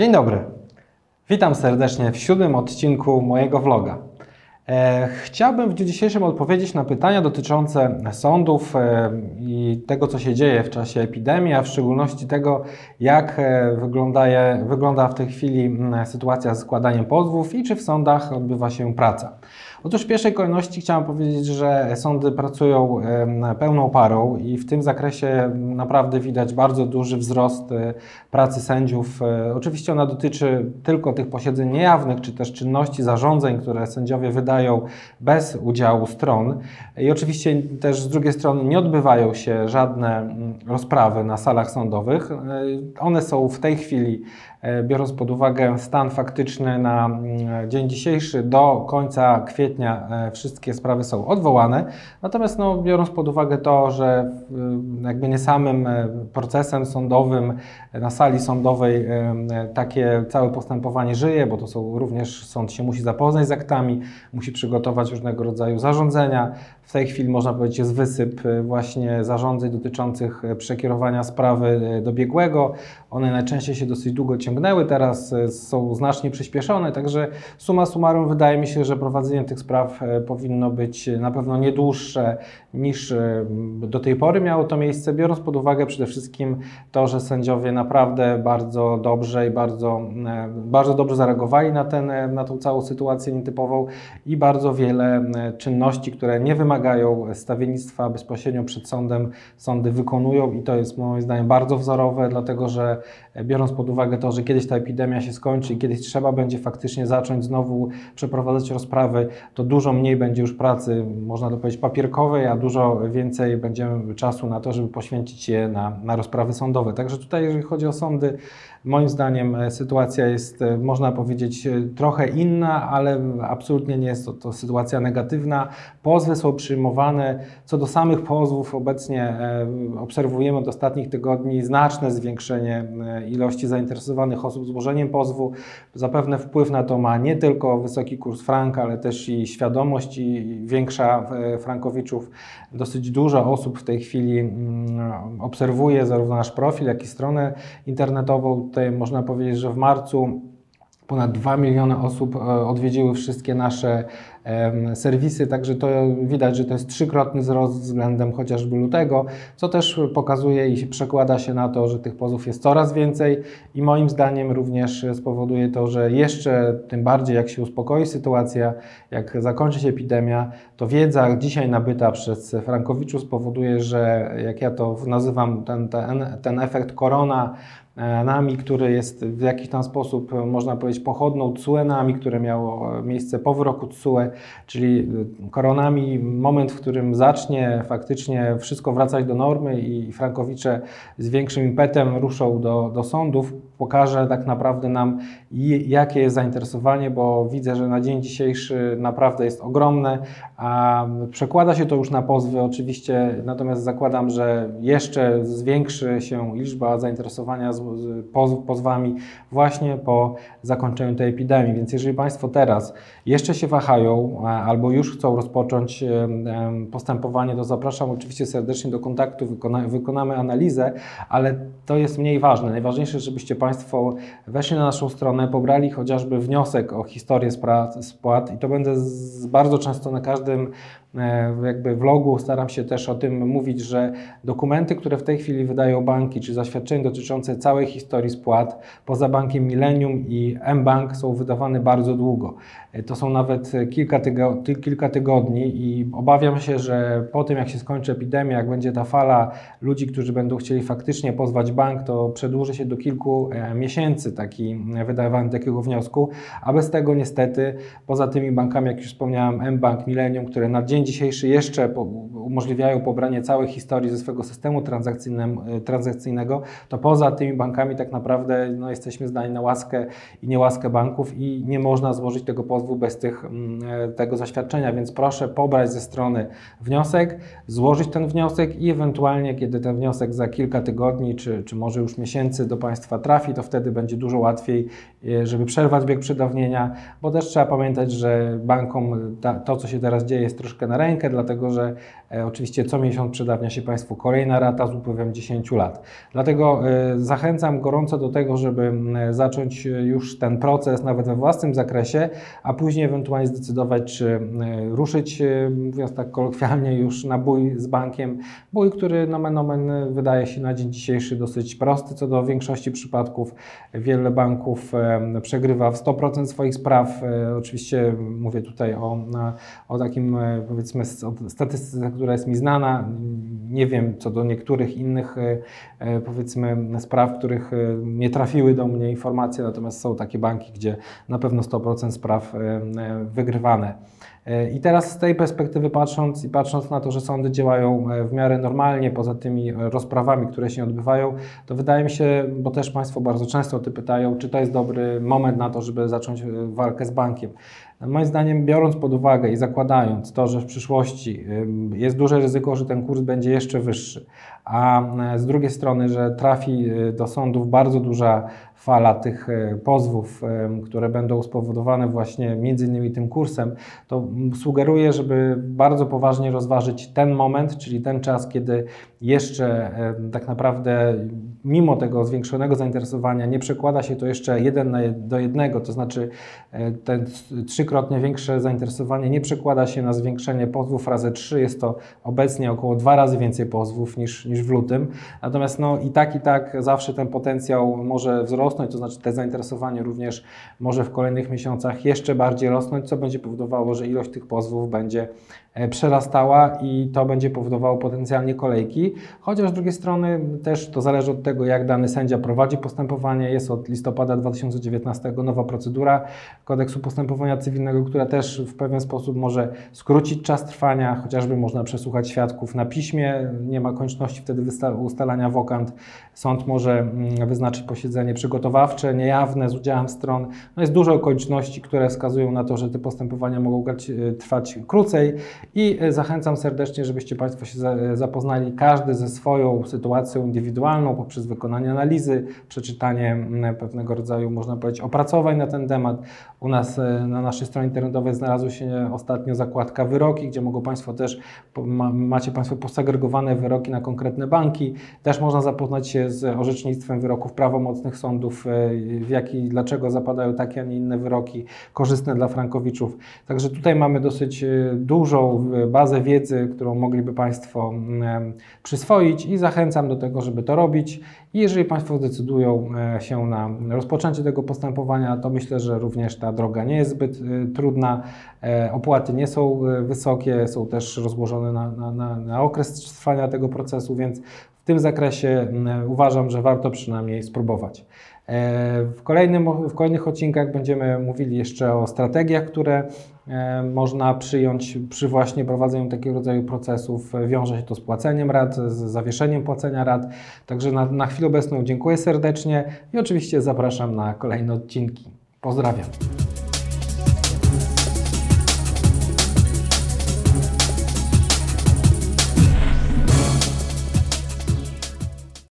Dzień dobry. Witam serdecznie w siódmym odcinku mojego vloga. E, chciałbym w dniu dzisiejszym odpowiedzieć na pytania dotyczące sądów e, i tego, co się dzieje w czasie epidemii, a w szczególności tego, jak e, wygląda, w tej chwili sytuacja z składaniem pozwów i czy w sądach odbywa się praca. Otóż w pierwszej kolejności chciałem powiedzieć, że sądy pracują pełną parą i w tym zakresie naprawdę widać bardzo duży wzrost pracy sędziów. Oczywiście ona dotyczy tylko tych posiedzeń niejawnych, czy też czynności, zarządzeń, które sędziowie wydają bez udziału stron. I oczywiście też z drugiej strony nie odbywają się żadne mm, rozprawy na salach sądowych. E, one są w tej chwili biorąc pod uwagę stan faktyczny na mm, dzień dzisiejszy, do końca kwietnia e, wszystkie sprawy są odwołane. Natomiast no, biorąc pod uwagę to, że jakby nie samym e, procesem sądowym na sali sądowej takie całe postępowanie żyje, bo to są również sąd się musi zapoznać z aktami, musi przygotować różnego rodzaju zarządzenia. W tej chwili można powiedzieć jest wysyp właśnie zarządzeń dotyczących przekierowania sprawy do biegłego. One najczęściej się dosyć długo ciągną ciągnęły, teraz e, są znacznie przyspieszone, także suma summarum wydaje mi się, że prowadzenie tych spraw e, powinno być na pewno nie dłuższe niż e, do tej pory miało to miejsce, biorąc pod uwagę przede wszystkim to, że sędziowie naprawdę bardzo dobrze i bardzo, bardzo dobrze zareagowali na, ten, na tą całą sytuację nietypową i bardzo wiele czynności, które nie wymagają stawiennictwa bezpośrednio przed sądem, sądy wykonują i to jest moim zdaniem bardzo wzorowe, dlatego że biorąc pod uwagę to, że że kiedyś ta epidemia się skończy i kiedyś trzeba będzie faktycznie zacząć znowu przeprowadzać rozprawy, to dużo mniej będzie już pracy, można to powiedzieć, papierkowej, a dużo więcej będziemy czasu na to, żeby poświęcić je na, na rozprawy sądowe. Także tutaj, jeżeli chodzi o sądy, Moim zdaniem e, sytuacja jest, e, można powiedzieć, e, trochę inna, ale absolutnie nie jest to, to, sytuacja negatywna. Pozwy są przyjmowane. Co do samych pozwów, obecnie obserwujemy od ostatnich tygodni znaczne zwiększenie ilości zainteresowanych osób złożeniem pozwu. Zapewne wpływ na to ma nie tylko wysoki kurs franka, ale też i świadomość i większa frankowiczów. Dosyć dużo osób w tej chwili mm, obserwuje zarówno nasz profil, jak i stronę internetową tutaj można powiedzieć, że w marcu ponad 2 miliony osób e, odwiedziły wszystkie nasze serwisy, także to widać, że to jest trzykrotny wzrost względem chociażby lutego, co też pokazuje i przekłada się na to, że tych pozów jest coraz więcej i moim zdaniem również spowoduje to, że jeszcze tym bardziej jak się uspokoi sytuacja, jak zakończy się epidemia, to wiedza dzisiaj nabyta przez Frankowiczów spowoduje, że jak ja to nazywam ten, ten, ten efekt korona, nami, który jest w jakiś tam sposób, e, można powiedzieć, pochodną TSUE nami, które miało e, miejsce po wyroku TSUE, czyli koronami, moment, w którym zacznie faktycznie wszystko wracać do normy i Frankowicze z większym impetem ruszą do, do sądów, pokaże tak naprawdę nam, jakie jest zainteresowanie, bo widzę, że na dzień dzisiejszy naprawdę jest ogromne, a przekłada się to już na pozwy oczywiście, natomiast zakładam, że jeszcze zwiększy się liczba zainteresowania pozwami właśnie po zakończeniu tej epidemii. Więc jeżeli Państwo teraz jeszcze się wahają albo już chcą rozpocząć postępowanie, to zapraszam oczywiście serdecznie do kontaktu, wykona, wykonamy analizę, ale to jest mniej ważne. Najważniejsze, żebyście Państwo weszli na naszą stronę, pobrali chociażby wniosek o historię spłat i to będę bardzo często na każdym jakby vlogu staram się też o tym mówić, że dokumenty, które w tej chwili wydają banki, czy zaświadczenia dotyczące całej historii spłat, poza bankiem Millennium i mBank są wydawane bardzo długo. E, to są nawet kilka, tygo, kilka tygodni i obawiam się, że po tym jak się skończy epidemia, jak będzie ta fala ludzi, którzy będą chcieli faktycznie pozwać bank, to przedłuży się do kilku e, miesięcy taki wydawanie takiego wniosku, a bez tego niestety poza tymi bankami, jak już wspomniałem, mBank, Millennium, które na dzień dzień dzisiejszy jeszcze umożliwiają pobranie całej historii ze swojego systemu e, transakcyjnego, to poza tymi bankami tak naprawdę no, jesteśmy zdani na łaskę i niełaskę banków i nie można złożyć tego pozwu bez tych, mm, e, tego zaświadczenia, więc proszę pobrać ze strony wniosek, złożyć ten wniosek i ewentualnie, kiedy ten wniosek za kilka tygodni, czy, czy może już miesięcy do Państwa trafi, to wtedy będzie dużo łatwiej, e, żeby przerwać bieg przedawnienia, bo też trzeba pamiętać, że bankom ta, to, co się teraz dzieje, jest troszkę na rękę, dlatego że e, oczywiście co miesiąc przedawnia się Państwu kolejna rata z upływem 10 lat. Dlatego e, zachęcam gorąco do tego, żeby zacząć już ten proces nawet we własnym zakresie, a później ewentualnie zdecydować, czy ruszyć, mówiąc tak kolokwialnie, już na bój z bankiem. Bój, który nomen omen wydaje się na dzień dzisiejszy dosyć prosty co do większości przypadków. Wiele banków przegrywa w 100% swoich spraw. E, oczywiście mówię tutaj o, o takim e, powiedzmy statystyce, która jest mi znana. Nie wiem co do niektórych innych e, powiedzmy spraw, których nie trafiły do mnie informacje, natomiast są takie banki, gdzie na pewno 100% spraw wygrywane. I teraz z tej perspektywy patrząc i patrząc na to, że sądy działają w miarę normalnie, poza tymi rozprawami, które się odbywają, to wydaje mi się, bo też Państwo bardzo często o to pytają, czy to jest dobry moment na to, żeby zacząć walkę z bankiem. Moim zdaniem, biorąc pod uwagę i zakładając to, że w przyszłości jest duże ryzyko, że ten kurs będzie jeszcze wyższy, a e, z drugiej strony, że trafi e, do sądów bardzo duża fala tych e, pozwów, które będą spowodowane właśnie między innymi tym kursem, to sugeruję, żeby bardzo poważnie rozważyć ten moment, czyli ten czas, kiedy jeszcze tak naprawdę mimo tego zwiększonego zainteresowania nie przekłada się to jeszcze jeden do jednego, to znaczy ten trzykrotnie większe zainteresowanie nie przekłada się na zwiększenie pozwów razy 3, jest to obecnie około dwa razy więcej pozwów niż, niż w lutym, natomiast no i tak i tak zawsze ten potencjał może wzrosnąć, to znaczy te zainteresowanie również może w kolejnych miesiącach jeszcze bardziej rosnąć, co będzie powodowało, że ilość tych pozwów będzie przerastała i to będzie powodowało potencjalnie kolejki. Chociaż z drugiej strony też to zależy od tego, jak dany sędzia prowadzi postępowanie. Jest od listopada 2019 nowa procedura kodeksu postępowania cywilnego, która też w pewien sposób może skrócić czas trwania, chociażby można przesłuchać świadków na piśmie, nie ma konieczności wtedy ustalania wokant. Sąd może mm, wyznaczyć posiedzenie przygotowawcze, niejawne z udziałem stron. No jest dużo okoliczności, które wskazują na to, że te postępowania mogą e, trwać krócej. I e, zachęcam serdecznie, żebyście Państwo się e, zapoznali każdy ze swoją sytuacją indywidualną poprzez wykonanie analizy, przeczytanie pewnego rodzaju, można powiedzieć, opracowań na ten temat. U nas e, na naszej stronie internetowej znalazła się ostatnio zakładka wyroki, gdzie mogą Państwo też, macie Państwo posegregowane wyroki na konkretne banki. Też można zapoznać się z orzecznictwem wyroków prawomocnych sądów, w jaki, dlaczego zapadają takie, a nie inne wyroki korzystne dla frankowiczów. Także tutaj mamy dosyć dużą bazę wiedzy, którą mogliby Państwo przyswoić i zachęcam do tego, żeby to robić. I jeżeli Państwo zdecydują e, się na rozpoczęcie tego postępowania, to myślę, że również ta droga nie jest zbyt e, trudna. E, opłaty nie są wysokie, są też rozłożone na, na, na, na okres trwania tego procesu, więc w tym zakresie uważam, że warto przynajmniej spróbować. W, kolejnym, w kolejnych odcinkach będziemy mówili jeszcze o strategiach, które można przyjąć przy właśnie prowadzeniu takiego rodzaju procesów. Wiąże się to z płaceniem rat, z zawieszeniem płacenia rat. Także na, na chwilę obecną dziękuję serdecznie i oczywiście zapraszam na kolejne odcinki. Pozdrawiam.